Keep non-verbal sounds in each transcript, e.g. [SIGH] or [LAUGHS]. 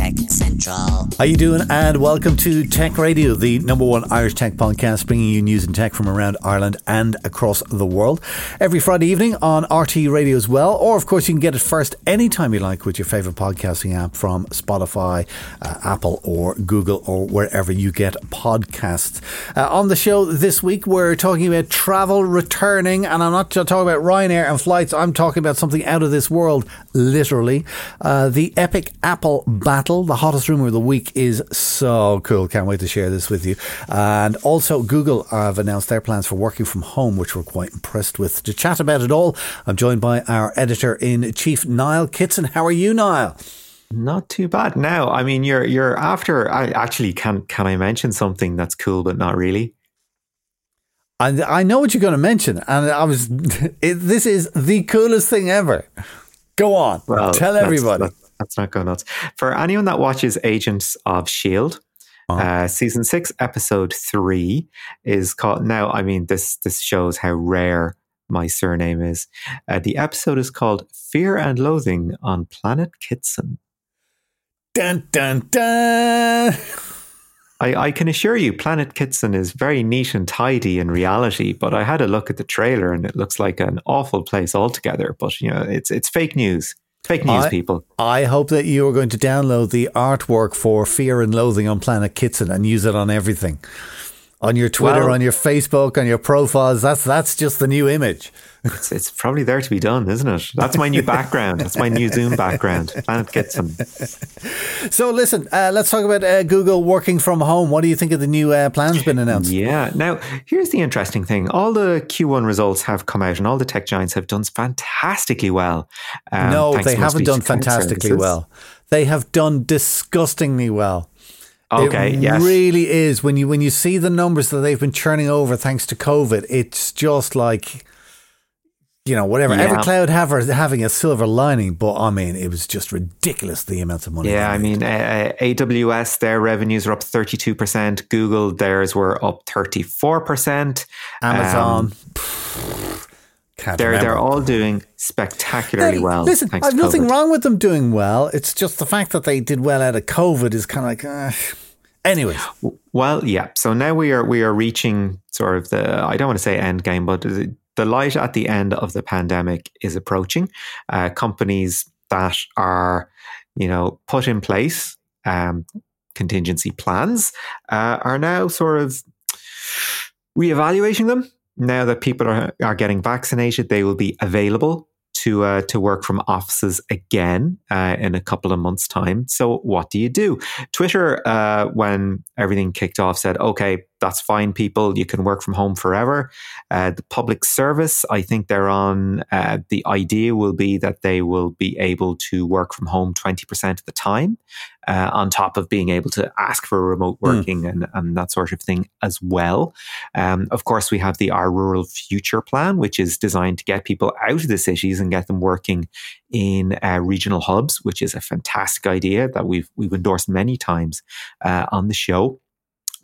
Tech Central. How you doing? And welcome to Tech Radio, the number one Irish tech podcast, bringing you news and tech from around Ireland and across the world. Every Friday evening on RT Radio as well, or of course you can get it first anytime you like with your favorite podcasting app from Spotify, uh, Apple, or Google, or wherever you get podcasts. Uh, on the show this week, we're talking about travel returning, and I'm not talking about Ryanair and flights. I'm talking about something out of this world, literally. Uh, the epic Apple battle. The hottest rumor of the week is so cool. Can't wait to share this with you. And also, Google have announced their plans for working from home, which we're quite impressed with. To chat about it all, I'm joined by our editor in chief, Niall Kitson. How are you, Niall? Not too bad. Now, I mean, you're you're after. I actually can can I mention something that's cool, but not really. And I know what you're going to mention, and I was. [LAUGHS] It, this is the coolest thing ever. Go on, well, tell everybody. That's, that's not go nuts. For anyone that watches Agents of S.H.I.E.L.D., uh-huh. Uh, season six, episode three is called. Now, I mean, this this shows how rare my surname is. Uh, the episode is called "Fear and Loathing on Planet Kitson." Dun dun dun. I, I can assure you, Planet Kitson is very neat and tidy in reality. But I had a look at the trailer, and it looks like an awful place altogether. But you know, it's it's fake news. Fake news, I, people. I hope that you are going to download the artwork for Fear and Loathing on Planet Kitson and use it on everything. On your Twitter, well, on your Facebook, on your profiles. That's that's just the new image. It's, it's probably there to be done, isn't it? That's my new background. That's my new Zoom background. Planet Kitson. [LAUGHS] So listen, uh, let's talk about uh, Google working from home. What do you think of the new uh, plans been announced? [LAUGHS] Yeah. Now, here's the interesting thing. All the Q1 results have come out and all the tech giants have done fantastically well. Um, no, they haven't done fantastically well. They have done disgustingly well. Okay, it yes. really is. When you when you see the numbers that they've been churning over thanks to COVID, it's just like you know, whatever. Yeah. Every cloud have having a silver lining, but I mean, it was just ridiculous the amounts of money. Yeah, I mean, uh, AWS their revenues are up thirty two percent. Google theirs were up thirty four percent. Amazon. Um, they're remember. they're all doing spectacularly hey, well. Listen, I've nothing COVID. wrong with them doing well. It's just the fact that they did well out of COVID is kind of like. Uh, Anyway, well, yeah. So now we are we are reaching sort of the I don't want to say end game, but the, the light at the end of the pandemic is approaching. Uh, companies that are, you know, put in place um, contingency plans uh, are now sort of reevaluating them. Now that people are, are getting vaccinated, they will be available to uh, to work from offices again uh, in a couple of months' time. So, what do you do? Twitter, uh, when everything kicked off, said, "Okay, that's fine, people. You can work from home forever. Uh, the public service, I think they're on. Uh, the idea will be that they will be able to work from home 20% of the time, uh, on top of being able to ask for remote hmm. working mm. and, and that sort of thing as well. Um, of course, we have the Our Rural Future Plan, which is designed to get people out of the cities and get them working in uh, regional hubs, which is a fantastic idea that we've we've endorsed many times uh, on the show.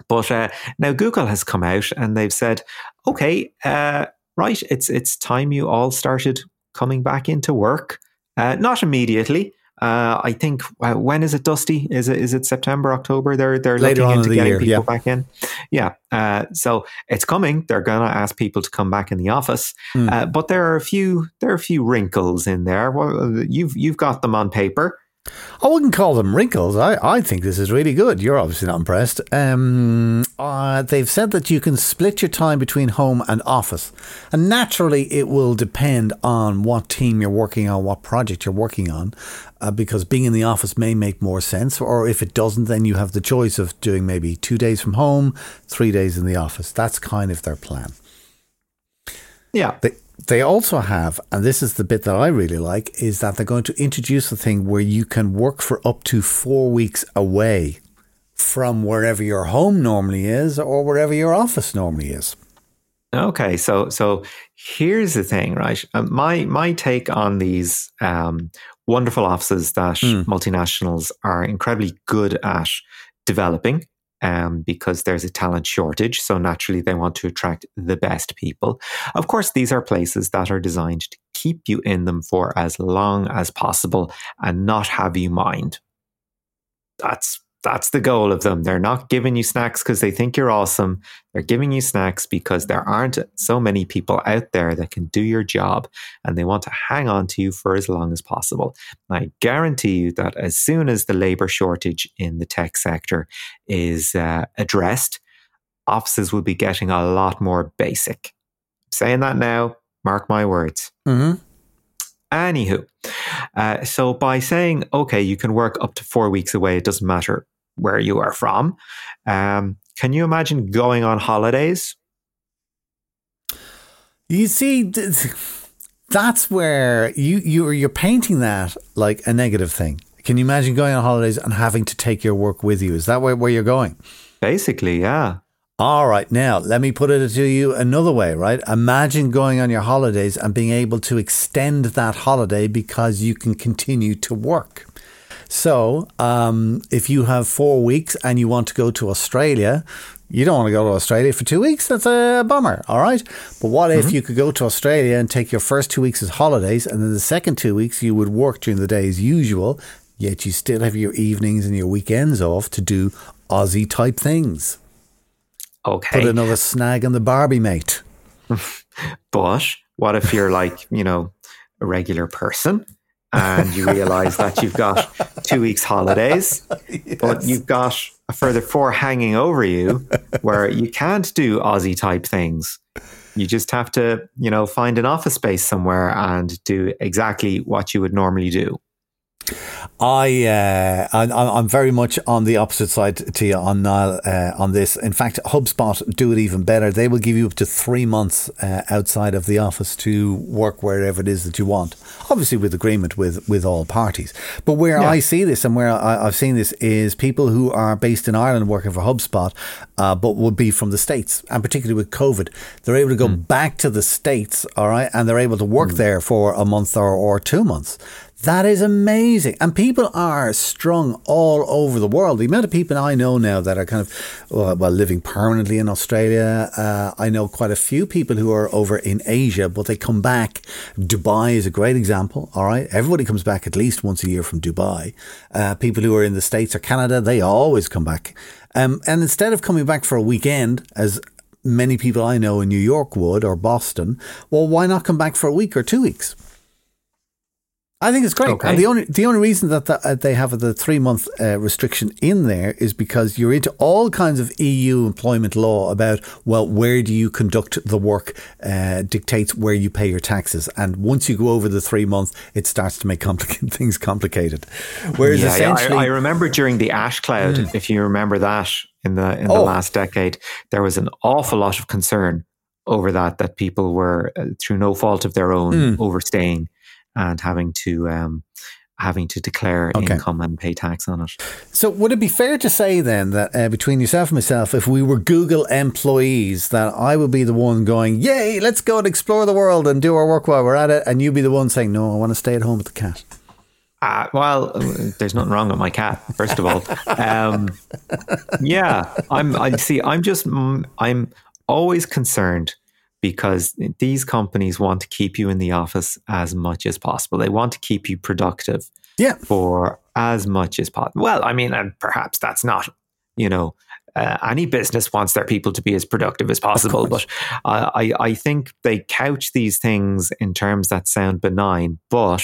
But uh, now Google has come out and they've said, okay, uh, right, it's it's time you all started coming back into work. Uh, not immediately. Uh, I think uh, when is it, Dusty? Is it is it September, October? They're they're Later looking into getting year, people yeah. back in. Yeah. Uh, so it's coming. They're gonna ask people to come back in the office, mm. but there are a few there are a few wrinkles in there. Well, you've you've got them on paper. I wouldn't call them wrinkles. I, I think this is really good. You're obviously not impressed. Um, uh, they've said that you can split your time between home and office. And naturally, it will depend on what team you're working on, what project you're working on, uh, because being in the office may make more sense. Or if it doesn't, then you have the choice of doing maybe two days from home, three days in the office. That's kind of their plan. Yeah. They, they also have, and this is the bit that I really like, is that they're going to introduce a thing where you can work for up to four weeks away from wherever your home normally is or wherever your office normally is. Okay, so so here's the thing, right? Um, my my take on these um, wonderful offices that mm. multinationals are incredibly good at developing um, because there's a talent shortage. So naturally, they want to attract the best people. Of course, these are places that are designed to keep you in them for as long as possible and not have you mind. That's that's the goal of them. They're not giving you snacks because they think you're awesome. They're giving you snacks because there aren't so many people out there that can do your job and they want to hang on to you for as long as possible. And I guarantee you that as soon as the labor shortage in the tech sector is uh, addressed, offices will be getting a lot more basic. I'm saying that now, mark my words. Mm-hmm. Anywho, uh, so by saying, okay, you can work up to four weeks away, it doesn't matter where you are from. Um, can you imagine going on holidays? You see, that's where you you're you're painting that like a negative thing. Can you imagine going on holidays and having to take your work with you? Is that where, where you're going? Basically, yeah. All right, now let me put it to you another way, right? Imagine going on your holidays and being able to extend that holiday because you can continue to work. So, um, if you have four weeks and you want to go to Australia, you don't want to go to Australia for two weeks. That's a bummer. All right. But what if you could go to Australia and take your first two weeks as holidays, and then the second two weeks you would work during the day as usual, yet you still have your evenings and your weekends off to do Aussie type things? Okay. Put another snag on the Barbie mate. [LAUGHS] But what if you're like, you know, a regular person and you realize that you've got two weeks holidays, [LAUGHS] but you've got a further four hanging over you where you can't do Aussie type things. You just have to, you know, find an office space somewhere and do exactly what you would normally do. I, uh, I I'm very much on the opposite side to you on Niall uh, on this. In fact, HubSpot do it even better. They will give you up to three months uh, outside of the office to work wherever it is that you want. Obviously, with agreement with with all parties. But where Yeah. I see this and where I, I've seen this is people who are based in Ireland working for HubSpot, uh, but would be from the states, and particularly with COVID, they're able to go back to the states. All right, and they're able to work there for a month or, or two months. That is amazing. And people are strung all over the world. The amount of people I know now that are kind of, well, well living permanently in Australia. Uh, I know quite a few people who are over in Asia, but they come back. Dubai is a great example. All right. Everybody comes back at least once a year from Dubai. Uh, people who are in the States or Canada, they always come back. Um, and instead of coming back for a weekend, as many people I know in New York would or Boston, well, why not come back for a week or two weeks? I think it's great. Okay. And the only the only reason that the, uh, they have the three month uh, restriction in there is because you're into all kinds of EU employment law about well, where do you conduct the work uh, dictates where you pay your taxes, and once you go over the three months, it starts to make complicated [LAUGHS] things complicated. Whereas Yeah, yeah, essentially, I, I remember during the ash cloud, if you remember that in the in the Oh. last decade, there was an awful lot of concern over that that people were uh, through no fault of their own overstaying and having to um, having to declare Okay. income and pay tax on it. So would it be fair to say then that uh, between yourself and myself, if we were Google employees, that I would be the one going, "Yay, let's go and explore the world and do our work while we're at it," and you'd be the one saying, "No, I want to stay at home with the cat." Uh, well, uh, there's nothing wrong with my cat. First of all, um, yeah, I'm. I see. I'm just. mm, I'm always concerned because these companies want to keep you in the office as much as possible. They want to keep you productive Yeah, for as much as possible. Well, I mean, and perhaps that's not. You know, uh, any business wants their people to be as productive as possible, but I, I, I think they couch these things in terms that sound benign, but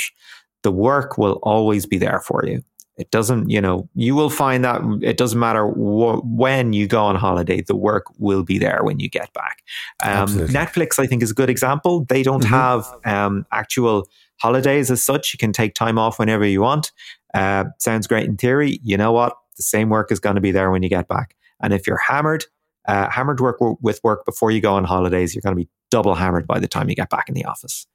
the work will always be there for you. It doesn't, you know, you will find that it doesn't matter wh- when you go on holiday, the work will be there when you get back. Um, Netflix, I think, is a good example. They don't have um, actual holidays as such. You can take time off whenever you want. Uh, sounds great in theory. You know what? The same work is going to be there when you get back. And if you're hammered, uh, hammered work with work before you go on holidays, you're going to be double hammered by the time you get back in the office.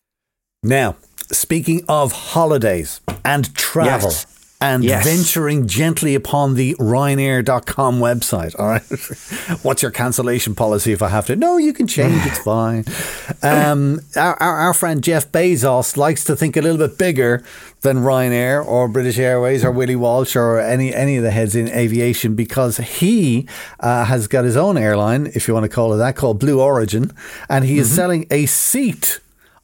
Now, speaking of holidays and travel, Yes. And Yes. venturing gently upon the Ryanair.com website. All right. [LAUGHS] What's your cancellation policy if I have to? No, you can change. It's [LAUGHS] fine. Um, our, our, our friend Jeff Bezos likes to think a little bit bigger than Ryanair or British Airways or Willie Walsh or any, any of the heads in aviation because he uh, has got his own airline, if you want to call it that, called Blue Origin. And he is selling a seat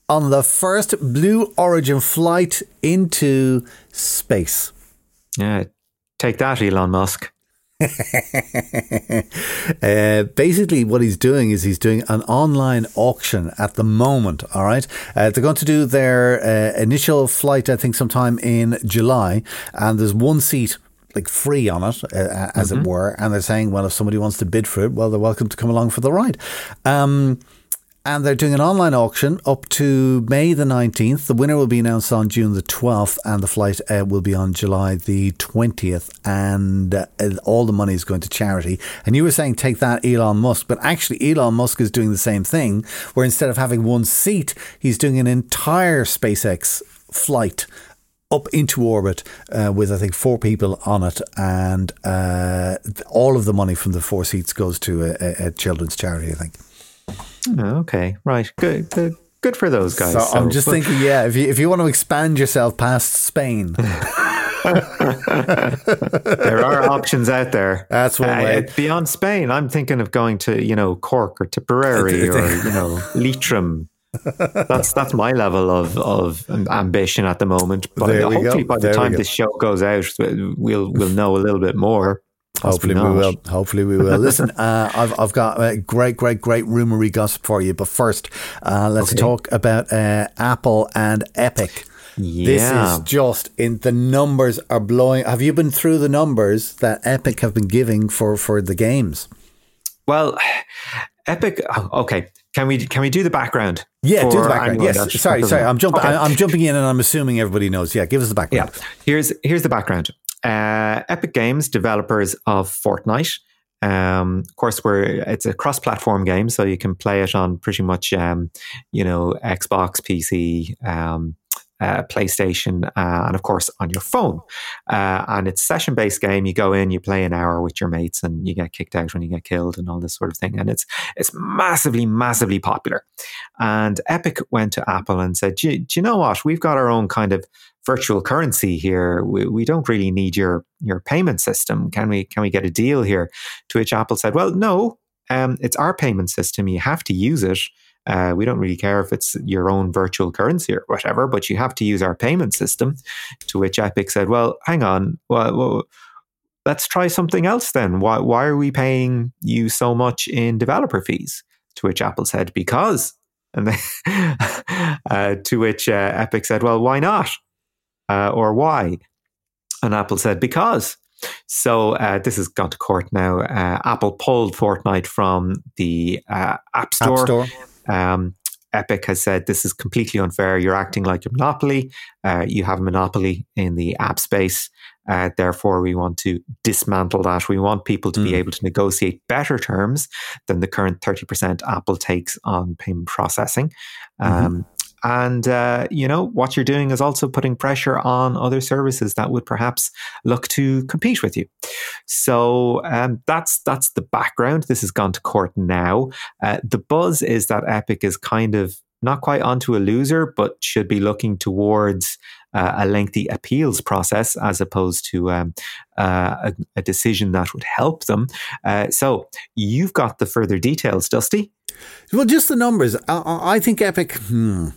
on the first Blue Origin flight into space. Yeah. Take that, Elon Musk. [LAUGHS] Uh, basically, what he's doing is he's doing an online auction at the moment. All right, uh, they're going to do their uh, initial flight, I think, sometime in July, and there's one seat. Like free on it, uh, as it were, and they're saying, well, if somebody wants to bid for it, well, they're welcome to come along for the ride. Um, and they're doing an online auction up to May the 19th. The winner will be announced on June the 12th, and the flight uh, will be on July the 20th. And uh, all the money is going to charity. And you were saying, take that, Elon Musk. But actually, Elon Musk is doing the same thing, where instead of having one seat, he's doing an entire SpaceX flight up into orbit uh, with I think four people on it, and uh, all of the money from the four seats goes to a, a, a children's charity. I think. Oh, okay. Right. Good. Good. Good for those guys. So, I'm just but- thinking, yeah, if you if you want to expand yourself past Spain, [LAUGHS] [LAUGHS] there are options out there. That's one Uh, way. Beyond Spain, I'm thinking of going to you know Cork or Tipperary [LAUGHS] or you know Leitrim. That's that's my level of of ambition at the moment. But go. hopefully, by the There time this show goes out, we'll we'll know a little bit more. Hopefully we will. Hopefully we will. Listen, [LAUGHS] uh, I've I've got a great, great, great rumory gossip for you. But first, uh, let's Okay. talk about uh, Apple and Epic. This is just in the numbers are blowing. Have you been through the numbers that Epic have been giving for for the games? Well, Epic. oh, Okay, can we can we do the background? Yeah, do the background. Yes, sorry, sorry. I'm jumping. Okay. I'm jumping in, and I'm assuming everybody knows. Yeah, give us the background. Yeah, here's here's the background. Uh, Epic Games, developers of Fortnite. Um, of course, we're it's a cross-platform game, so you can play it on pretty much, um, you know, Xbox, PC, um, uh, PlayStation, uh, and of course on your phone. Uh, and it's session-based game. You go in, you play an hour with your mates, and you get kicked out when you get killed, and all this sort of thing. And it's it's massively, massively popular. And Epic went to Apple and said, "Do you, do you know what? We've got our own kind of virtual currency here. We, we don't really need your your payment system. Can we can we get a deal here?" To which Apple said, "Well, no. Um, it's our payment system. You have to use it. Uh, we don't really care if it's your own virtual currency or whatever, but you have to use our payment system." To which Epic said, "Well, hang on. Well, well, let's try something else then. Why why are we paying you so much in developer fees?" To which Apple said, "Because." And then, [LAUGHS] uh, to which uh, Epic said, "Well, why not?" uh, or why? And Apple said, because. So uh, this has gone to court now. Uh, Apple pulled Fortnite from the uh, App Store. App Store. Um, Epic has said this is completely unfair. You're acting like a monopoly. Uh, you have a monopoly in the app space. Uh, therefore, we want to dismantle that. We want people to be Mm. able to negotiate better terms than the current 30% Apple takes on payment processing. Um, And, uh, you know, what you're doing is also putting pressure on other services that would perhaps look to compete with you. So um, that's that's the background. This has gone to court now. Uh, the buzz is that Epic is kind of not quite onto a loser, but should be looking towards uh, a lengthy appeals process as opposed to um, uh, a, a decision that would help them. Uh, so you've got the further details, Dusty. Well, just the numbers. I, I think Epic. Hmm.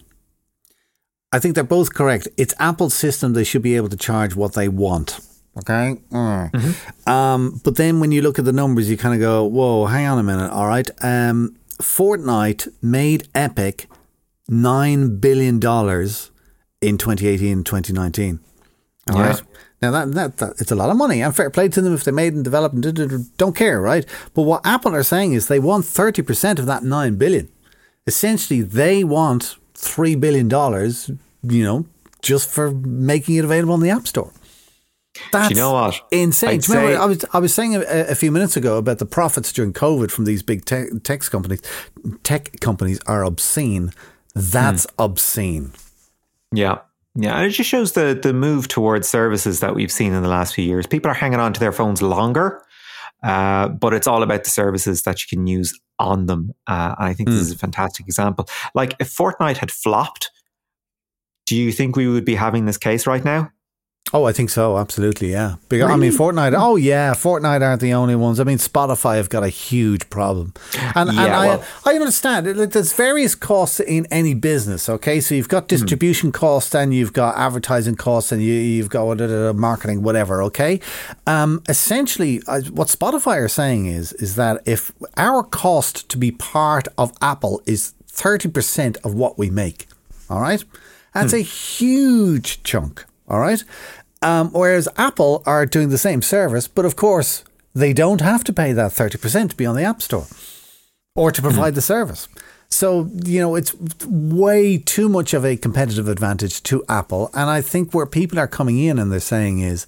I think they're both correct. It's Apple's system; they should be able to charge what they want. Okay. Mm. Um, but then when you look at the numbers, you kind of go, "Whoa, hang on a minute." All right. Um, Fortnite made Epic nine billion dollars in 2018 and 2019. All Yeah. right. Now that, that that it's a lot of money, and fair play to them if they made and developed and don't care, right? But what Apple are saying is they want thirty percent of that nine billion. Essentially, they want three billion dollars, you know, just for making it available on the App Store. That's you know what? insane. I'd Do you remember say- I was I was saying a, a few minutes ago about the profits during COVID from these big tech, tech companies. Tech companies are obscene. That's Hmm. obscene. Yeah. Yeah, and it just shows the the move towards services that we've seen in the last few years. People are hanging on to their phones longer, uh, but it's all about the services that you can use on them. Uh, and I think this is a fantastic example. Like if Fortnite had flopped, do you think we would be having this case right now? Oh, I think so. Absolutely, yeah. Because, I mean, Fortnite. Oh, yeah. Fortnite aren't the only ones. I mean, Spotify have got a huge problem, and, and Yeah, I, well- I understand. Like, there's various costs in any business. Okay, so you've Hmm. got distribution costs, and you've got advertising costs, and you, you've got marketing, whatever. Okay, um, essentially, uh, what Spotify are saying is is that if our cost to be part of Apple is thirty percent of what we make, all right, that's hmm. a huge chunk. All right. Um, whereas Apple are doing the same service, but of course, they don't have to pay that 30% to be on the App Store or to hmm. provide the service. So, you know, it's way too much of a competitive advantage to Apple. And I think where people are coming in and they're saying is,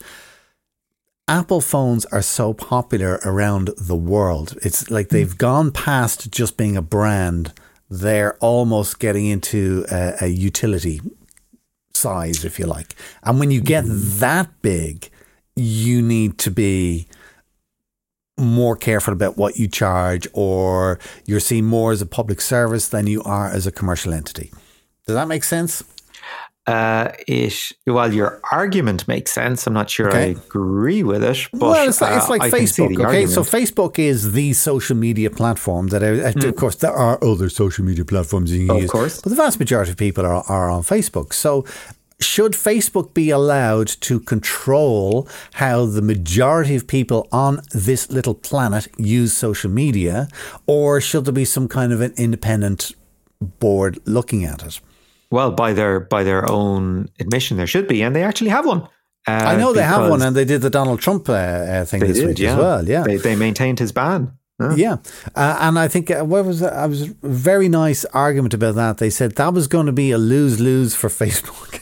Apple phones are so popular around the world. It's like they've hmm. gone past just being a brand. They're almost getting into a, a utility size, if you like. And when you get mm-hmm. that big, you need to be more careful about what you charge, or you're seen more as a public service than you are as a commercial entity. Does that make sense? Uh, it well, your argument makes sense. I'm not sure Okay. I agree with it, but well, it's like, it's uh, like I see Facebook. Okay, so. Facebook is the social media platform that, are, of course, there are other social media platforms you can Of use. course. but the vast majority of people are, are on Facebook. So, should Facebook be allowed to control how the majority of people on this little planet use social media, or should there be some kind of an independent board looking at it? Well, by their by their own admission, there should be, and they actually have one. Uh, I know they have one, and they did the Donald Trump uh, uh, thing this did, week yeah. as well. Yeah, they they maintained his ban. Huh? Yeah, uh, and I think uh, what was that? I was very nice argument about that. They said that was going to be a lose lose for [LAUGHS] Facebook.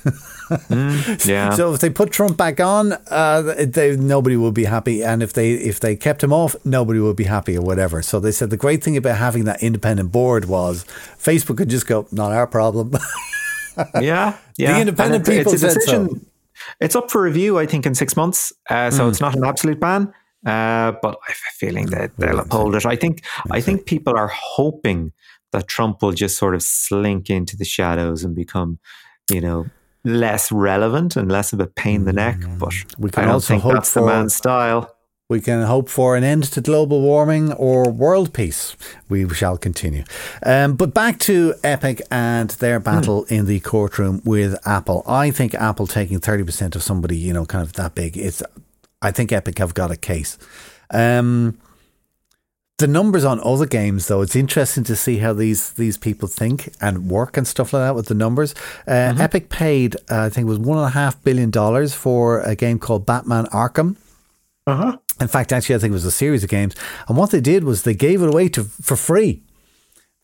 [LAUGHS] Yeah. so if they put Trump back on, uh, they, nobody will be happy, and if they if they kept him off, nobody would be happy or whatever. So they said the great thing about having that independent board was Facebook could just go, not our problem. yeah, [LAUGHS] yeah. The independent people it's a said so. It's up for review, I think, in six months. Uh, so it's not an absolute ban, uh, but I have a feeling that they'll uphold it. I think. I think people are hoping that Trump will just sort of slink into the shadows and become, you know, less relevant and less of a pain in the neck. But Hmm. We can I also think hope that's for- the man's style. We can hope for an end to global warming or world peace. We shall continue. Um, but back to Epic and their battle in the courtroom with Apple. I think Apple taking 30% of somebody, you know, kind of that big, it's, I think Epic have got a case. Um, the numbers on other games, though, it's interesting to see how these these people think and work and stuff like that with the numbers. Uh, Epic paid, uh, I think, it was one and a half billion dollars for a game called Batman Arkham. Uh-huh. In fact, actually, I think it was a series of games. And what they did was they gave it away to for free.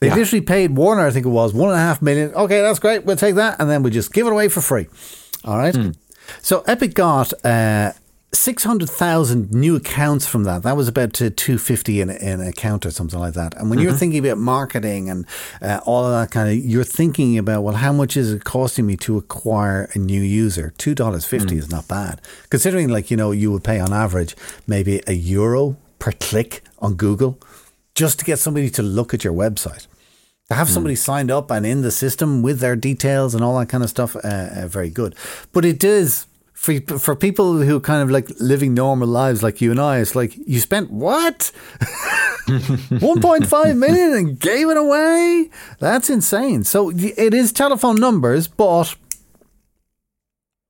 They Yeah. literally paid Warner, I think it was, one and a half million. Okay, that's great. We'll take that. And then we'll just give it away for free. All right. So Epic got uh, 600,000 new accounts from that. That was about to 250 in, in an account or something like that. And when you're thinking about marketing and uh, all of that kind of, you're thinking about, well, how much is it costing me to acquire a new user? $2.50 is not bad. Considering, like, you know, you would pay on average maybe a euro per click on Google just to get somebody to look at your website. To have somebody signed up and in the system with their details and all that kind of stuff, uh, uh, very good. But it is for for people who kind of like living normal lives like you and I. It's like you spent what [LAUGHS] 1.5 million and gave it away. That's insane. So it is telephone numbers, but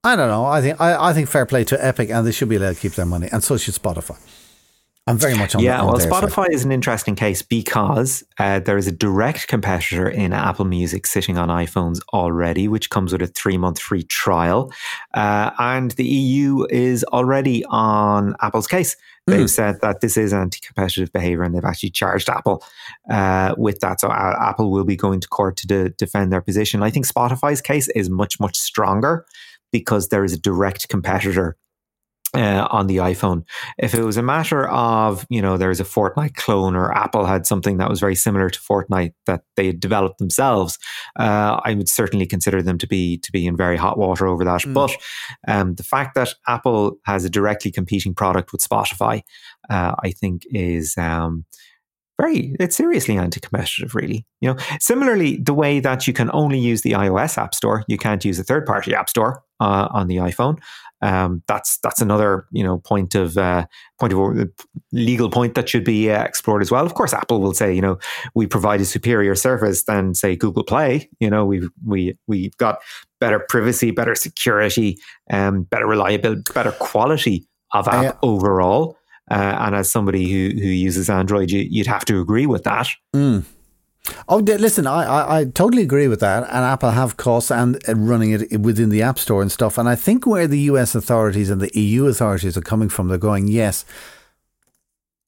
I don't know. I think I, I think fair play to Epic, and they should be allowed to keep their money, and so should Spotify. I'm very much on. Yeah, on well, their side. Spotify is an interesting case because uh, there is a direct competitor in Apple Music sitting on iPhones already, which comes with a three month free trial. Uh, and the EU is already on Apple's case. They've said that this is anti competitive behavior and they've actually charged Apple uh, with that. So uh, Apple will be going to court to de- defend their position. I think Spotify's case is much, much stronger because there is a direct competitor uh, on the iPhone. If it was a matter of, you know, there's a Fortnite clone or Apple had something that was very similar to Fortnite that they had developed themselves, uh, I would certainly consider them to be to be in very hot water over that. Mm. But um, the fact that Apple has a directly competing product with Spotify, uh, I think is. Um, very it's seriously anti-competitive really you know similarly the way that you can only use the ios app store you can't use a third party app store uh, on the iphone um, that's that's another you know point of uh, point of legal point that should be uh, explored as well. Of course, Apple will say you know we provide a superior service than say Google Play. You know we've we we've got better privacy, better security, um, better reliability, better quality of app overall. Uh, and as somebody who who uses Android, you, would have to agree with that. Mm. Oh, listen, I, I, I, totally agree with that. And Apple have costs and, running it within the App Store and stuff. And I think where the US authorities and the EU authorities are coming from, they're going, yes,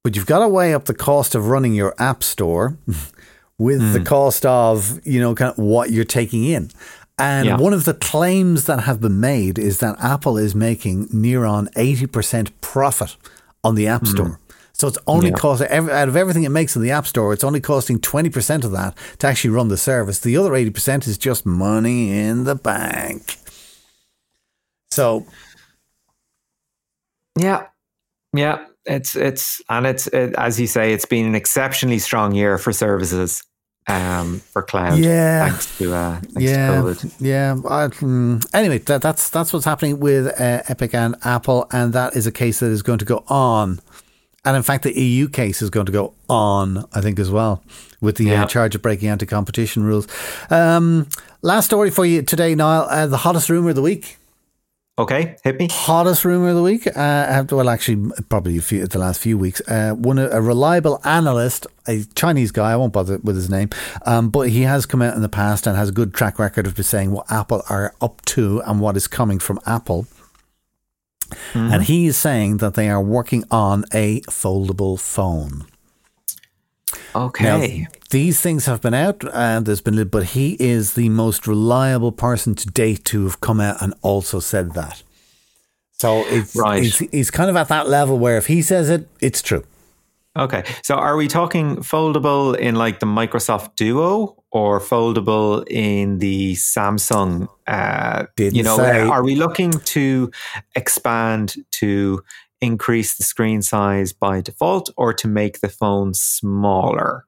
but you've got to weigh up the cost of running your App Store [LAUGHS] with mm. the cost of, you know, kind of what you're taking in. And yeah. one of the claims that have been made is that Apple is making near on 80% profit on the App mm. So it's only yeah. costing out of everything it makes in the App Store, it's only costing 20% of that to actually run the service. The other 80% is just money in the bank. So Yeah. Yeah, it's it's and it's it, as you say it's been an exceptionally strong year for services um, for cloud. Yeah, thanks to uh, thanks yeah, to yeah. I, mm, anyway, that, that's that's what's happening with uh, Epic and Apple, and that is a case that is going to go on and in fact, the EU case is going to go on, I think, as well, with the uh, yeah. uh, charge of breaking anti competition rules. Um, last story for you today, Niall. Uh, the hottest rumour of the week. Okay, hit me. Hottest rumour of the week. Uh, well, actually, probably few, the last few weeks. Uh, one a reliable analyst, a Chinese guy. I won't bother with his name, um, but he has come out in the past and has a good track record of just saying what Apple are up to and what is coming from Apple. Mm-hmm. And he is saying that they are working on a foldable phone. Okay. Now, these things have been out and there's been, but he is the most reliable person to date to have come out and also said that. So it's, right. it's, he's kind of at that level where if he says it, it's true. Okay. So are we talking foldable in like the Microsoft Duo or foldable in the Samsung? Uh, you know, say. are we looking to expand to increase the screen size by default or to make the phone smaller?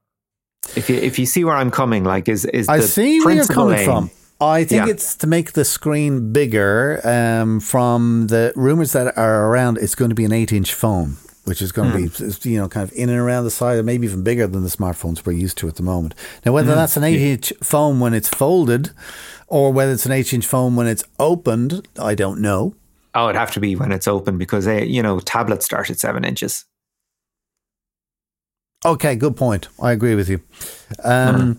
If you if you see where I'm coming, like is is I see where you're coming aim, from. I think yeah. it's to make the screen bigger. Um, from the rumors that are around, it's going to be an eight inch phone which is going mm. to be hmm. you know kind of in and around the size, maybe even bigger than the smartphones we're used to at the moment. Now, whether mm. that's an eight inch phone when it's folded, or whether it's an eight inch phone when it's opened, I don't know. Oh, it'd have to be when it's open because they, you know tablets start at seven inches. Okay, good point. I agree with you. Um, mm.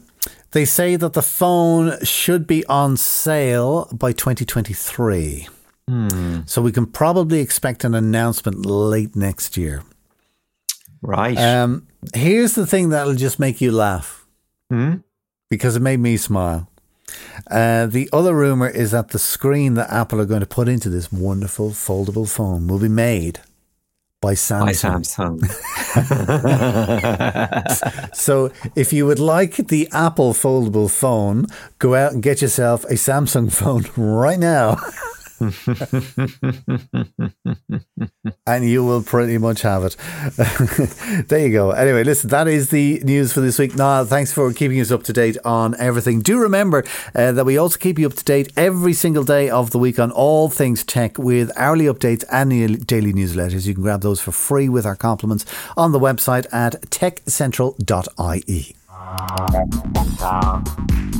They say that the phone should be on sale by 2023. Hmm. So we can probably expect an announcement late next year. Right. Um, here's the thing that'll just make you laugh hmm? because it made me smile. Uh, the other rumor is that the screen that Apple are going to put into this wonderful foldable phone will be made by Samsung. By Samsung. [LAUGHS] so if you would like the Apple foldable phone, go out and get yourself a Samsung [LAUGHS] phone right now. [LAUGHS] and you will pretty much have it. [LAUGHS] there you go. Anyway, listen, that is the news for this week. Niall, thanks for keeping us up to date on everything. Do remember uh, that we also keep you up to date every single day of the week on all things tech with hourly updates and daily newsletters. You can grab those for free with our compliments on the website at techcentral.ie.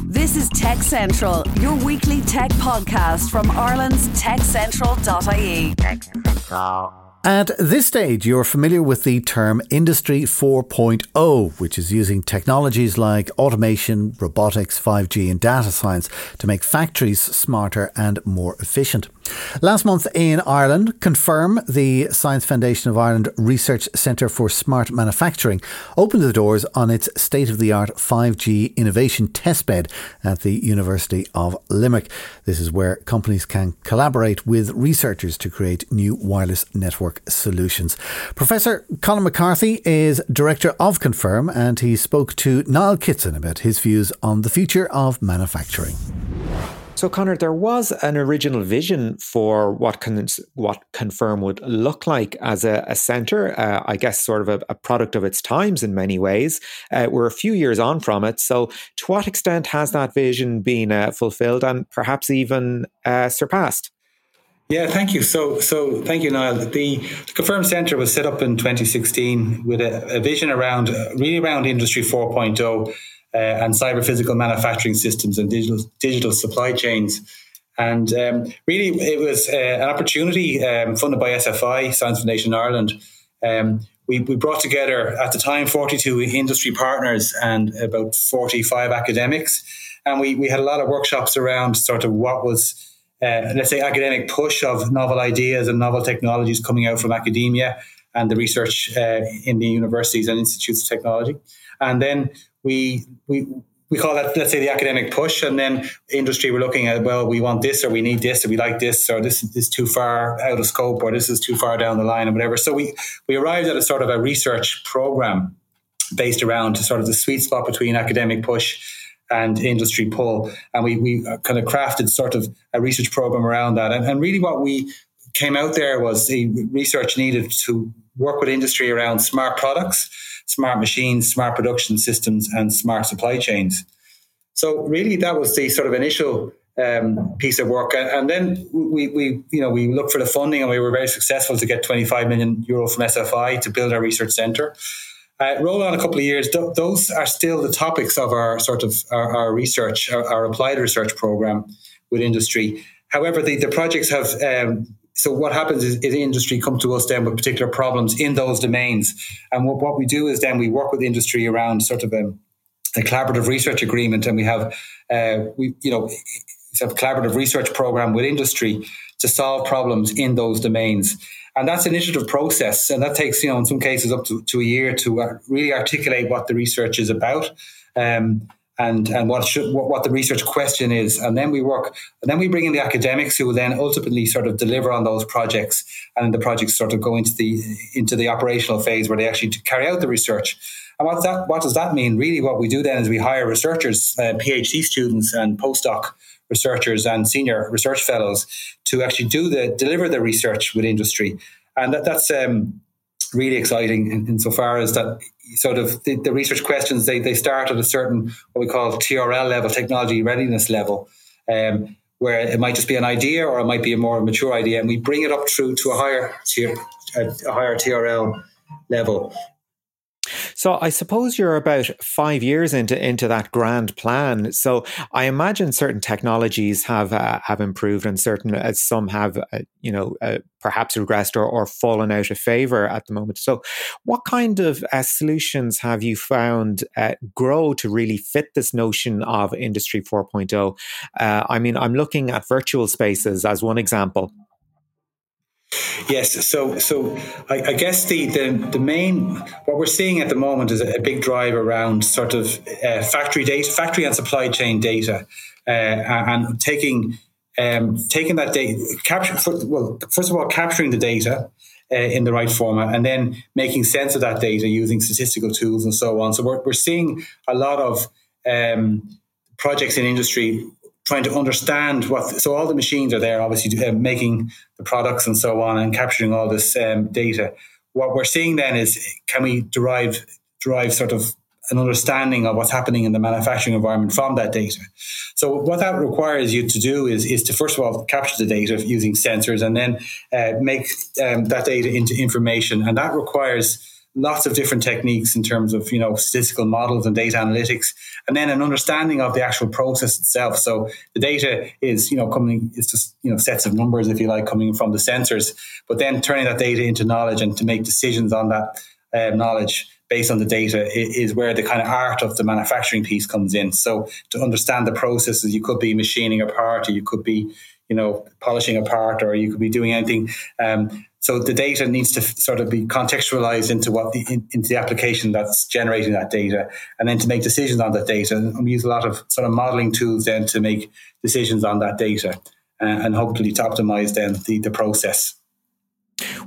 This is Tech Central, your weekly tech podcast from Ireland's techcentral.ie. Tech Central. At this stage, you're familiar with the term Industry 4.0, which is using technologies like automation, robotics, 5G, and data science to make factories smarter and more efficient. Last month in Ireland, Confirm, the Science Foundation of Ireland Research Centre for Smart Manufacturing, opened the doors on its state of the art 5G innovation testbed at the University of Limerick. This is where companies can collaborate with researchers to create new wireless solutions. Professor Conor McCarthy is Director of Confirm and he spoke to Niall Kitson about his views on the future of manufacturing. So, Conor, there was an original vision for what con- what Confirm would look like as a, a centre. Uh, I guess sort of a, a, product of its times in many ways. Uh, we're a few years on from it. So, to what extent has that vision been uh, fulfilled and perhaps even uh, surpassed? Yeah, thank you. So, so thank you, Niall. The, the Confirm Centre was set up in 2016 with a, a vision around really around Industry 4.0 uh, and cyber physical manufacturing systems and digital digital supply chains. And um, really, it was uh, an opportunity um, funded by SFI, Science Foundation Ireland. Um, we, we brought together at the time 42 industry partners and about 45 academics. And we, we had a lot of workshops around sort of what was uh, let's say, academic push of novel ideas and novel technologies coming out from academia and the research uh, in the universities and institutes of technology. And then we we we call that let's say the academic push, and then industry we're looking at well, we want this or we need this or we like this or this is too far out of scope or this is too far down the line or whatever. So we we arrived at a sort of a research program based around sort of the sweet spot between academic push and industry pull. And we, we kind of crafted sort of a research program around that. And, and really what we came out there was the research needed to work with industry around smart products, smart machines, smart production systems, and smart supply chains. So really that was the sort of initial um, piece of work. And then we, we, you know, we looked for the funding and we were very successful to get 25 million euro from SFI to build our research centre. Uh, roll on a couple of years, th- those are still the topics of our sort of our, our research, our, our, applied research program with industry. However, the, the projects have um, so what happens is, is industry come to us then with particular problems in those domains, and what, what we do is then we work with industry around sort of a, a collaborative research agreement, and we have uh, we you know a collaborative research program with industry to solve problems in those domains. And that's an iterative process. And that takes, you know, in some cases up to, to a year to really articulate what the research is about. Um, and and what, should, what, what the research question is, and then we work, and then we bring in the academics who will then ultimately sort of deliver on those projects, and the projects sort of go into the into the operational phase where they actually carry out the research. And what that what does that mean? Really, what we do then is we hire researchers, uh, PhD students, and postdoc researchers and senior research fellows to actually do the deliver the research with industry, and that, that's um, really exciting in, insofar as that sort of the, the, research questions they they start at a certain what we call TRL level, technology readiness level. Um, where it might just be an idea or it might be a more mature idea, and we bring it up through to a higher tier, a, a higher TRL level. So I suppose you're about five years into into that grand plan. So I imagine certain technologies have uh, have improved, and certain uh, some have, uh, you know, uh, perhaps regressed or, or fallen out of favor at the moment. So, what kind of uh, solutions have you found uh, grow to really fit this notion of Industry 4.0? I mean, I'm looking at virtual spaces as one example. Yes, so so I, I, guess the, the the main what we're seeing at the moment is a, big drive around sort of uh, factory data, factory and supply chain data, uh, and taking um, taking that data, capture well, first of all, capturing the data uh, in the right format, and then making sense of that data using statistical tools and so on. So we're we're seeing a lot of um, projects in industry trying to understand what. So all the machines are there, obviously uh, making the products and so on, and capturing all this um, data. What we're seeing then is can we derive derive sort of an understanding of what's happening in the manufacturing environment from that data. So what that requires you to do is, is to first of all capture the data using sensors and then uh, make um, that data into information. And that requires lots of different techniques in terms of you know statistical models and data analytics, and then an understanding of the actual process itself. So the data is you know coming, it's just you know sets of numbers, if you like, coming from the sensors, but then turning that data into knowledge and to make decisions on that uh, knowledge based on the data is where the kind of art of the manufacturing piece comes in. So to understand the processes, you could be machining a part, or you could be, you know, polishing a part, or you could be doing anything. Um, so the data needs to sort of be contextualized into what the in, into the application that's generating that data, and then to make decisions on that data. And we use a lot of sort of modeling tools then to make decisions on that data, uh, and hopefully to optimize then the, the process.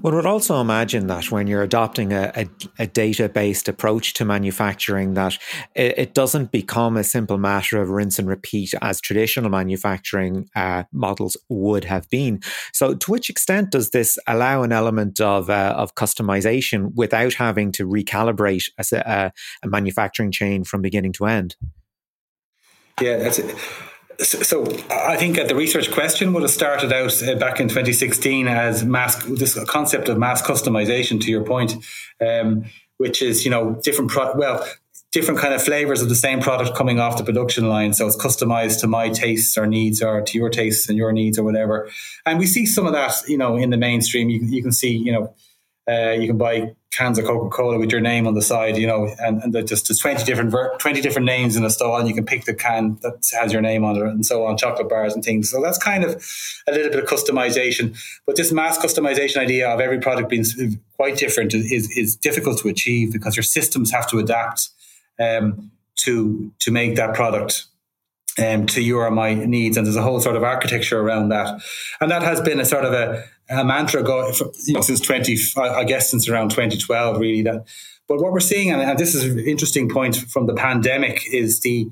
One would also imagine that when you're adopting a, a, a data based approach to manufacturing, that it, it, doesn't become a simple matter of rinse and repeat as traditional manufacturing uh, models would have been. So, to which extent does this allow an element of uh, of customization without having to recalibrate a, a manufacturing chain from beginning to end? Yeah, that's it so I think that the research question would have started out uh, back in 2016 as this concept of mass customization. To your point, um, which is you know different pro- well different kind of flavors of the same product coming off the production line. So it's customized to my tastes or needs or to your tastes and your needs or whatever. And we see some of that, you know, in the mainstream. You, you can see, you know, uh, you can buy cans of Coca Cola with your name on the side, you know, and, and just there's twenty different ver- twenty different names in a stall, and you can pick the can that has your name on it, and so on, chocolate bars and things. So that's kind of a little bit of customization. But this mass customization idea of every product being quite different is is difficult to achieve because your systems have to adapt um, to to make that product um, to your or my needs. And there's a whole sort of architecture around that. And that has been a sort of a, a mantra going you know, since 20, I guess since around 2012, really. That, but what we're seeing, and, and this is an interesting point from the pandemic, is the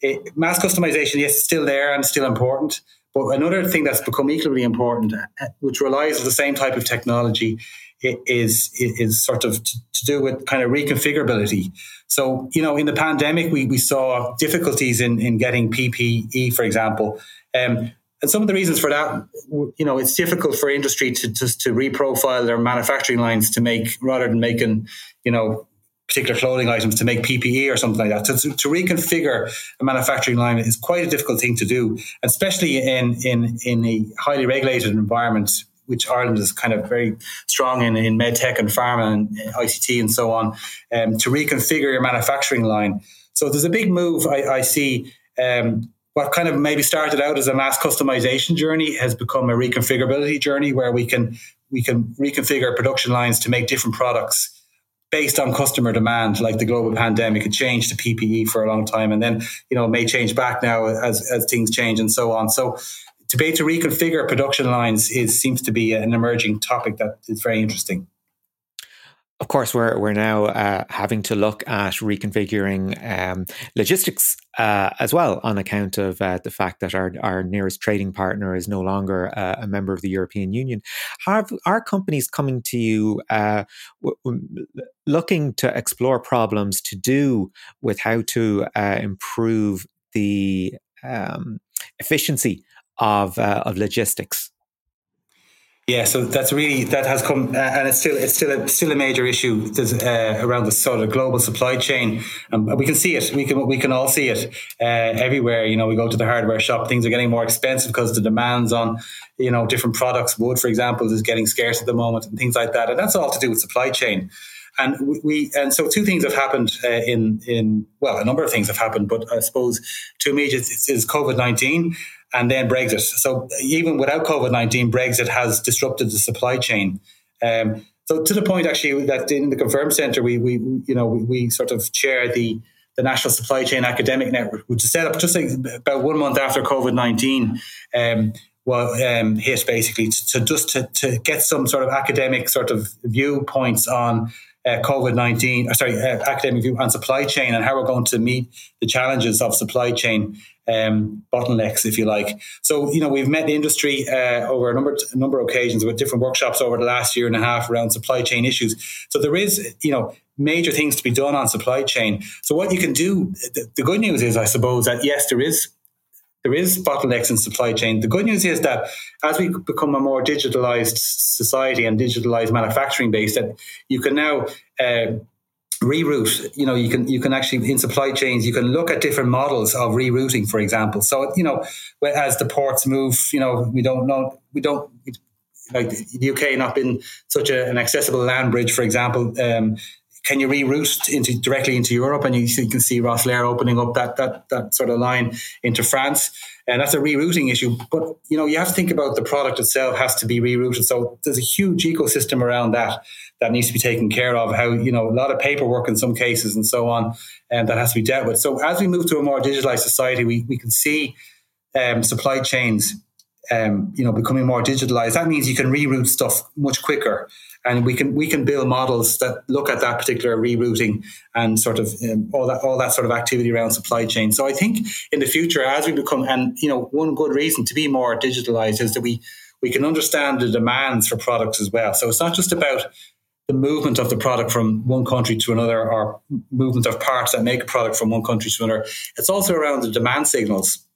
it, mass customization. Yes, it's still there and still important. But another thing that's become equally important, uh, which relies on the same type of technology, is is sort of to, to, do with kind of reconfigurability. So, you know, in the pandemic, we, we saw difficulties in, in getting PPE, for example. Um, and some of the reasons for that, you know, it's difficult for industry to just to reprofile their manufacturing lines to make rather than making, you know, particular clothing items to make PPE or something like that. To, to, reconfigure a manufacturing line is quite a difficult thing to do, especially in in in a highly regulated environment which Ireland is kind of very strong in, in medtech and pharma and ICT and so on, um, to reconfigure your manufacturing line. So there's a big move I, I see. Um, what kind of maybe started out as a mass customization journey has become a reconfigurability journey where we can we can reconfigure production lines to make different products based on customer demand, like the global pandemic. It changed to PPE for a long time, and then you know may change back now as as things change and so on. So to be to reconfigure production lines is seems to be an emerging topic that is very interesting. Of course, we're we're now uh, having to look at reconfiguring um, logistics uh, as well, on account of uh, the fact that our our nearest trading partner is no longer uh, a member of the European Union. Have are companies coming to you uh, w- w- looking to explore problems to do with how to uh, improve the um, efficiency of of logistics. Yeah, so that's really that has come, uh, and it's still it's still a, still a major issue uh, around the sort of global supply chain. Um, we can see it. We can we can all see it uh, everywhere. You know, we go to the hardware shop. Things are getting more expensive because the demands on you know different products. Wood, for example, is getting scarce at the moment, and things like that. And that's all to do with supply chain. And we and so two things have happened uh, in in well, a number of things have happened, but I suppose two immediate is COVID nineteen and then Brexit. So even without COVID nineteen, Brexit has disrupted the supply chain. Um, so to the point, actually, that in the Confirm Centre, we we you know we, we, sort of chair the the National Supply Chain Academic Network, which is set up just like about one month after COVID nineteen. Um, well, um, hit basically to, to just to, to get some sort of academic sort of viewpoints on uh, COVID 19, sorry, uh, academic view on supply chain and how we're going to meet the challenges of supply chain um, bottlenecks, if you like. So, you know, we've met the industry uh, over a number, a number of occasions with different workshops over the last year and a half around supply chain issues. So there is, you know, major things to be done on supply chain. So what you can do, the, the good news is, I suppose, that yes, there is there is bottlenecks in supply chain. The good news is that as we become a more digitalized society and digitalized manufacturing base, that you can now uh, reroute you know you can you can actually in supply chains you can look at different models of rerouting for example so you know as the ports move you know we don't know we don't like the UK not been such a, an accessible land bridge for example um, can you reroute into directly into Europe? And you, you can see Rosslare opening up that that that sort of line into France, and that's a rerouting issue. But you know, you have to think about the product itself has to be rerouted. So there's a huge ecosystem around that that needs to be taken care of. How you know a lot of paperwork in some cases and so on, and that has to be dealt with. So as we move to a more digitalized society, we we can see um, supply chains um, you know, becoming more digitalized, that means you can reroute stuff much quicker and we can we can build models that look at that particular rerouting and sort of um, all that all that sort of activity around supply chain. So I think in the future, as we become, and you know, one good reason to be more digitalized is that we we can understand the demands for products as well. So it's not just about the movement of the product from one country to another or movement of parts that make a product from one country to another. It's also around the demand signals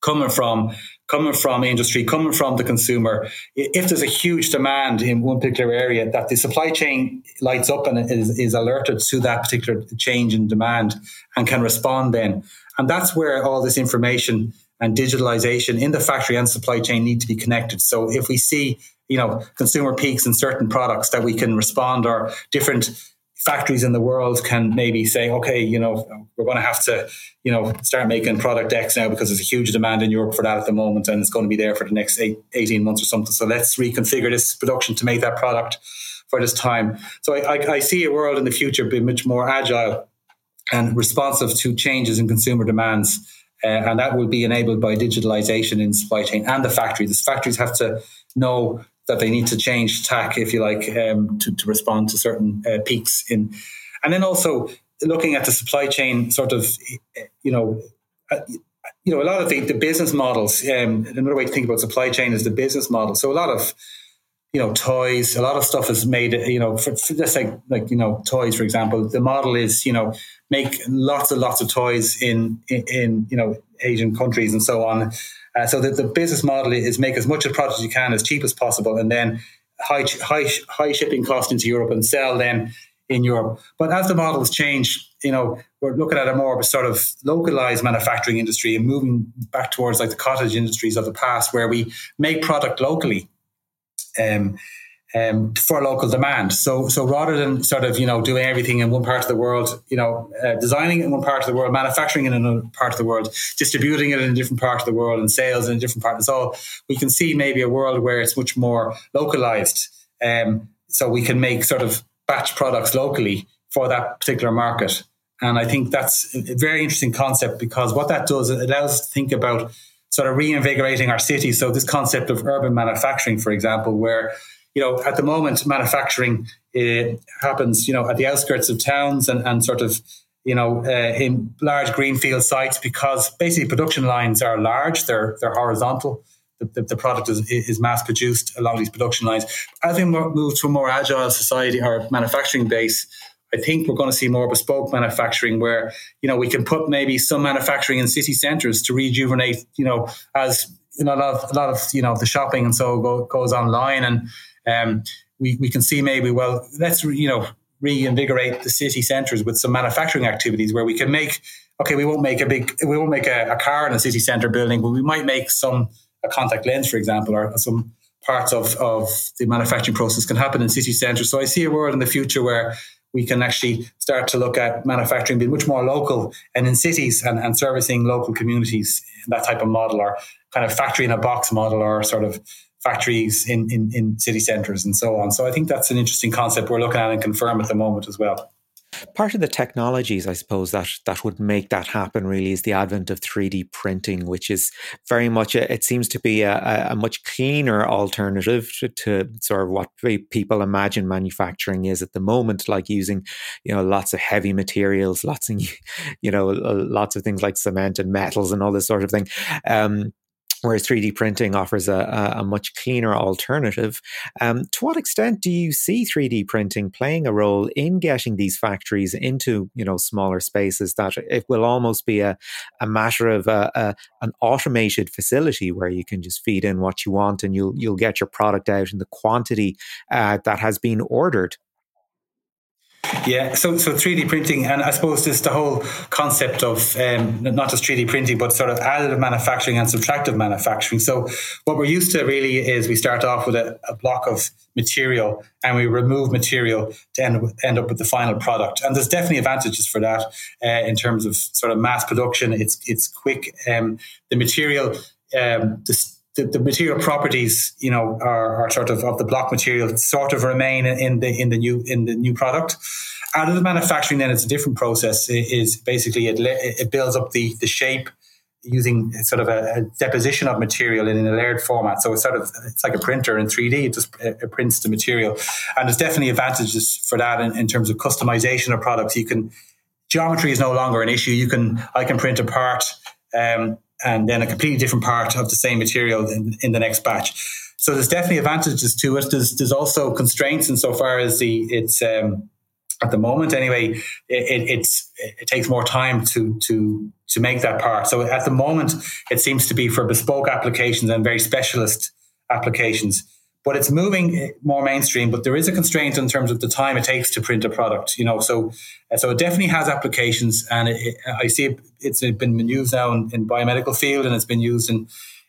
coming from coming from industry, coming from the consumer. If there's a huge demand in one particular area, that the supply chain lights up and is, is alerted to that particular change in demand and can respond then. And that's where all this information and digitalization in the factory and supply chain need to be connected. So if we see, you know, consumer peaks in certain products that we can respond or different factories in the world can maybe say, okay, you know, we're going to have to, you know, start making product X now because there's a huge demand in Europe for that at the moment and it's going to be there for the next eight, 18 months or something. So let's reconfigure this production to make that product for this time. So I, I, I see a world in the future being much more agile and responsive to changes in consumer demands. Uh, and that will be enabled by digitalization in supply chain and the factories. The factories have to know that they need to change tack, if you like, um, to, to respond to certain uh, peaks in. And then also looking at the supply chain, sort of, you know, uh, you know, a lot of the, the business models. Um, another way to think about supply chain is the business model. So a lot of you know toys a lot of stuff is made you know for, for just like like you know toys for example the model is you know make lots and lots of toys in in, in you know asian countries and so on uh, so the, the business model is make as much of the product as you can as cheap as possible, and then high high high shipping cost into Europe and sell then in Europe. But as the models change, you know, we're looking at a more of a sort of localized manufacturing industry and moving back towards like the cottage industries of the past, where we make product locally. Um, um, for local demand. So, so rather than sort of you know doing everything in one part of the world, you know, uh, designing in one part of the world, manufacturing in another part of the world, distributing it in a different part of the world, and sales in a different part. So we can see maybe a world where it's much more localized. Um, so we can make sort of batch products locally for that particular market. And I think that's a very interesting concept because what that does, it allows us to think about sort of reinvigorating our cities. So this concept of urban manufacturing, for example, where you know, at the moment, manufacturing uh, happens, you know, at the outskirts of towns and, and sort of, you know, uh, in large greenfield sites because basically production lines are large, they're they're horizontal. The, the, the product is, is mass produced along these production lines. As we move to a more agile society or manufacturing base, I think we're going to see more bespoke manufacturing where, you know, we can put maybe some manufacturing in city centers to rejuvenate, you know, as you know, a lot of, a lot of you know, the shopping and so go, goes online and um, we, we can see maybe, well, let's, you know, reinvigorate the city centres with some manufacturing activities where we can make, okay, we won't make a big, we won't make a, a car in a city centre building, but we might make some, a contact lens, for example, or some parts of, of the manufacturing process can happen in city centres. So I see a world in the future where we can actually start to look at manufacturing being much more local and in cities and, and servicing local communities, that type of model or kind of factory in a box model or sort of factories in, in, in city centres and so on. So I think that's an interesting concept we're looking at and confirm at the moment as well. Part of the technologies, I suppose, that that would make that happen really is the advent of 3D printing, which is very much, a, it seems to be a, a, much cleaner alternative to, to, sort of what people imagine manufacturing is at the moment, like using, you know, lots of heavy materials, lots of, [LAUGHS] you know, lots of things like cement and metals and all this sort of thing. Um, whereas 3D printing offers a, a, much cleaner alternative. Um, to what extent do you see 3D printing playing a role in getting these factories into you know smaller spaces? That it will almost be a, a matter of a, a, an automated facility where you can just feed in what you want and you'll you'll get your product out in the quantity uh, that has been ordered. Yeah, so so 3D printing, and I suppose just the whole concept of um, not just 3D printing, but sort of additive manufacturing and subtractive manufacturing. So what we're used to really is we start off with a, a block of material and we remove material to end, end up with the final product. And there's definitely advantages for that uh, in terms of sort of mass production. It's it's quick. Um, the material, um, the, the, the, material properties, you know, are, are, sort of of the block material sort of remain in the in the new in the new product. Additive manufacturing, then, it's a different process. It is basically it, it builds up the the shape using sort of a, a, deposition of material in a layered format. So it's sort of it's like a printer in 3D. It just it prints the material, and there's definitely advantages for that in, in terms of customization of products. You can geometry is no longer an issue. You can I can print a part. Um, and then a completely different part of the same material in, in the next batch. So there's definitely advantages to it. There's, there's also constraints insofar as the it's um, at the moment anyway. It, it's it takes more time to to to make that part. So at the moment, it seems to be for bespoke applications and very specialist applications but it's moving more mainstream. But there is a constraint in terms of the time it takes to print a product. You know, so so it definitely has applications, and it, I see it, it's been used now in, in, biomedical field, and it's been used in.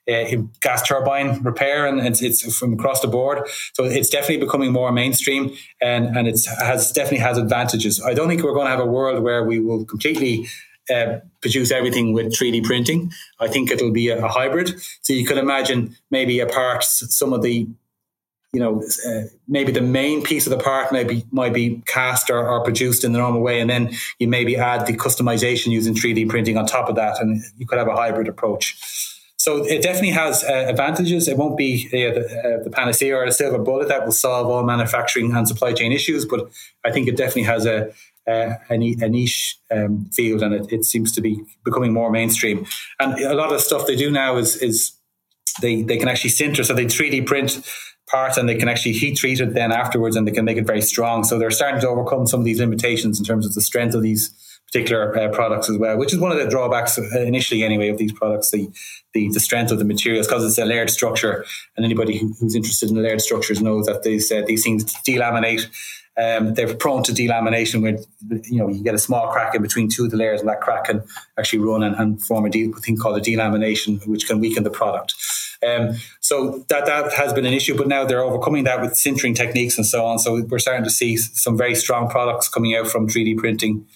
Uh, gas turbine repair and it's, it's, from across the board, so it's definitely becoming more mainstream, and and it has definitely has advantages. I don't think we're going to have a world where we will completely uh, produce everything with 3D printing. I think it'll be a, a, hybrid. So you could imagine maybe a part, some of the you know, uh, maybe the main piece of the part maybe might be cast or, or, produced in the normal way, and then you maybe add the customization using 3D printing on top of that, and you could have a hybrid approach. So it definitely has uh, advantages. It won't be uh, the, uh, the, panacea or a silver bullet that will solve all manufacturing and supply chain issues, but I think it definitely has a a, a niche um, field, and it, it seems to be becoming more mainstream. And a lot of stuff they do now is is they they can actually sinter, so they 3D print part and they can actually heat treat it then afterwards and they can make it very strong. So they're starting to overcome some of these limitations in terms of the strength of these particular uh, products as well, which is one of the drawbacks uh, initially anyway of these products, the the, the strength of the materials because it's a layered structure. And anybody who, who's interested in layered structures knows that these uh, these things delaminate. Um, they're prone to delamination where you know you get a small crack in between two of the layers and that crack can actually run and, and form a de- thing called a delamination which can weaken the product. Um, so that that has been an issue, but now they're overcoming that with sintering techniques and so on. So we're starting to see some very strong products coming out from 3D printing.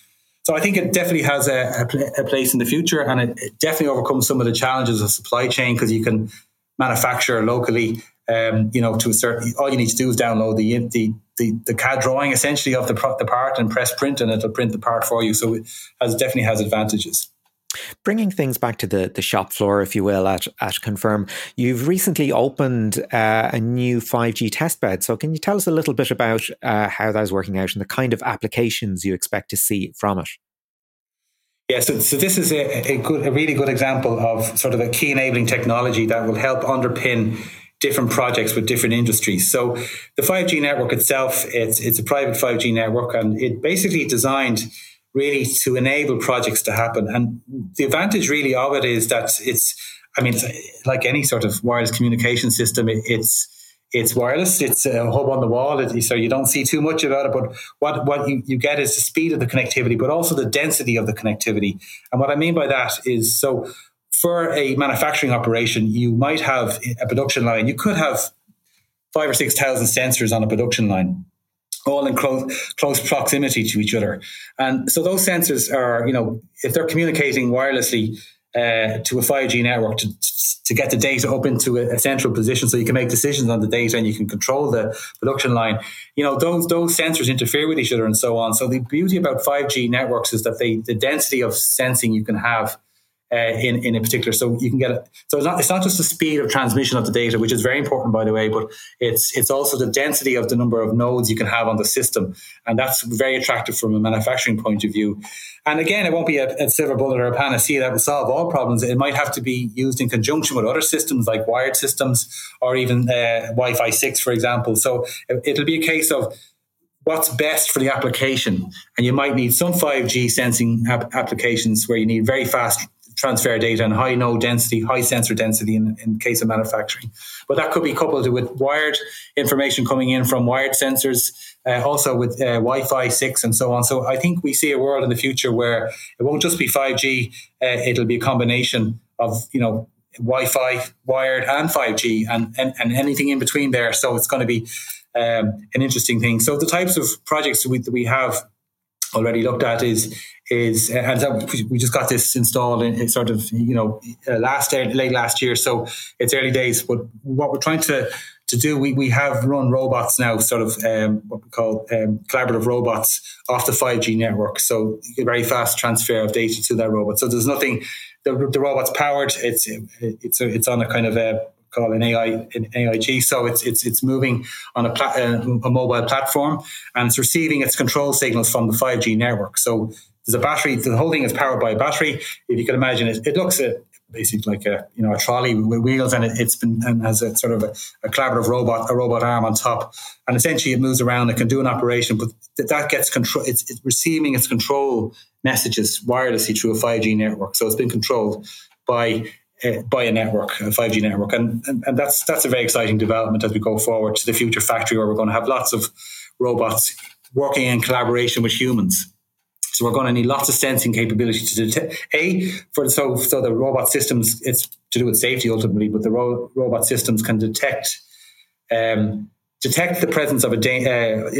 So I think it definitely has a, a, place in the future, and it, it, definitely overcomes some of the challenges of supply chain because you can manufacture locally. Um, you know, to a certain, all you need to do is download the the the, the CAD drawing essentially of the, the part and press print, and it'll print the part for you. So it has definitely has advantages. Bringing things back to the, the shop floor, if you will, at, at Confirm, you've recently opened uh, a new 5G test bed. So, can you tell us a little bit about uh, how that is working out and the kind of applications you expect to see from it? Yeah, so, so this is a, a good, a really good example of sort of a key enabling technology that will help underpin different projects with different industries. So the 5G network itself, it's it's a private 5G network, and it basically designed really to enable projects to happen. And the advantage really of it is that it's, I mean, like any sort of wireless communication system, it, it's it's wireless. It's a hub on the wall, it, so you don't see too much about it. But what what you, you get is the speed of the connectivity, but also the density of the connectivity. And what I mean by that is so for a manufacturing operation, you might have a production line. You could have five or six thousand sensors on a production line all in close, close proximity to each other. And so those sensors are, you know, if they're communicating wirelessly uh, to a 5G network to, to get the data up into a, a, central position so you can make decisions on the data and you can control the production line, you know, those, those sensors interfere with each other and so on. So the beauty about 5G networks is that they, the density of sensing you can have uh, in in a particular. So you can get it. So it's not it's not just the speed of transmission of the data, which is very important, by the way, but it's it's also the density of the number of nodes you can have on the system, and that's very attractive from a manufacturing point of view. And again, it won't be a, a silver bullet or a panacea that will solve all problems. It might have to be used in conjunction with other systems like wired systems or even uh, Wi-Fi six, for example. So it, it'll be a case of what's best for the application. And you might need some 5G sensing ap- applications where you need very fast transfer data and high node density, high sensor density in, in case of manufacturing. But that could be coupled with wired information coming in from wired sensors, uh, also with uh, Wi-Fi 6 and so on. So I think we see a world in the future where it won't just be 5G, uh, it'll be a combination of, you know, Wi-Fi, wired and 5G and, and, and anything in between there. So it's going to be um, an interesting thing. So the types of projects we, that we have already looked at is is and so we just got this installed in sort of you know uh, last late last year, so it's early days. But what we're trying to to do, we, we have run robots now, sort of um, what we call um, collaborative robots off the 5G network. So very fast transfer of data to that robot. So there's nothing, the, the robot's powered. It's it's it's on a kind of a called an AI an AIG. So it's it's it's moving on a, pla- uh, a mobile platform and it's receiving its control signals from the 5G network. So there's a battery. The whole thing is powered by a battery. If you can imagine it, it looks at basically like a you know a trolley with wheels and it, has been and has a sort of a, a, collaborative robot a robot arm on top and essentially it moves around it can do an operation but that gets control it's, it's receiving its control messages wirelessly through a 5G network so it's been controlled by uh, by a network, a 5G network. And, and, and that's, that's a very exciting development as we go forward to the future factory where we're going to have lots of robots working in collaboration with humans. So we're going to need lots of sensing capability to detect a for so so the robot systems. It's to do with safety ultimately, but the ro- robot systems can detect um, detect the presence of a da- uh,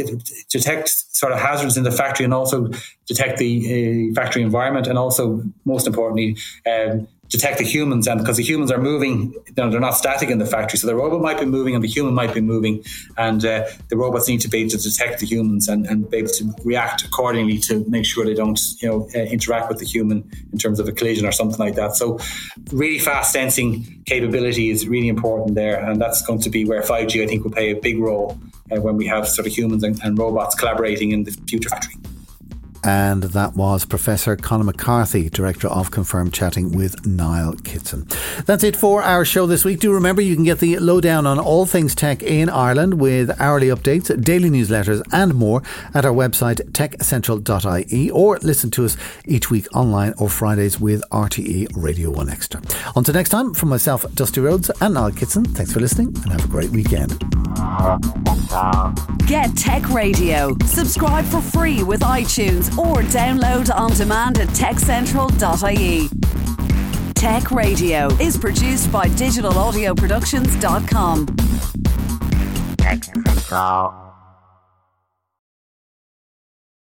detect sort of hazards in the factory and also detect the uh, factory environment and also most importantly um, detect the humans and because the humans are moving you know, they're not static in the factory so the robot might be moving and the human might be moving and uh, the robots need to be able to detect the humans and, and be able to react accordingly to make sure they don't you know uh, interact with the human in terms of a collision or something like that. So really fast sensing capability is really important there and that's going to be where 5G I think will play a big role uh, when we have sort of humans and, and robots collaborating in the future factory and that was Professor Conor McCarthy, Director of Confirm, chatting with Niall Kitson. That's it for our show this week. Do remember you can get the lowdown on all things tech in Ireland with hourly updates, daily newsletters, and more at our website techcentral.ie or listen to us each week online or Fridays with RTE Radio 1 Extra. Until next time, from myself, Dusty Rhodes, and Niall Kitson, thanks for listening and have a great weekend. Get Tech Radio. Subscribe for free with iTunes or download on demand at techcentral.ie. Tech Radio is produced by digitalaudioproductions.com. Tech Central.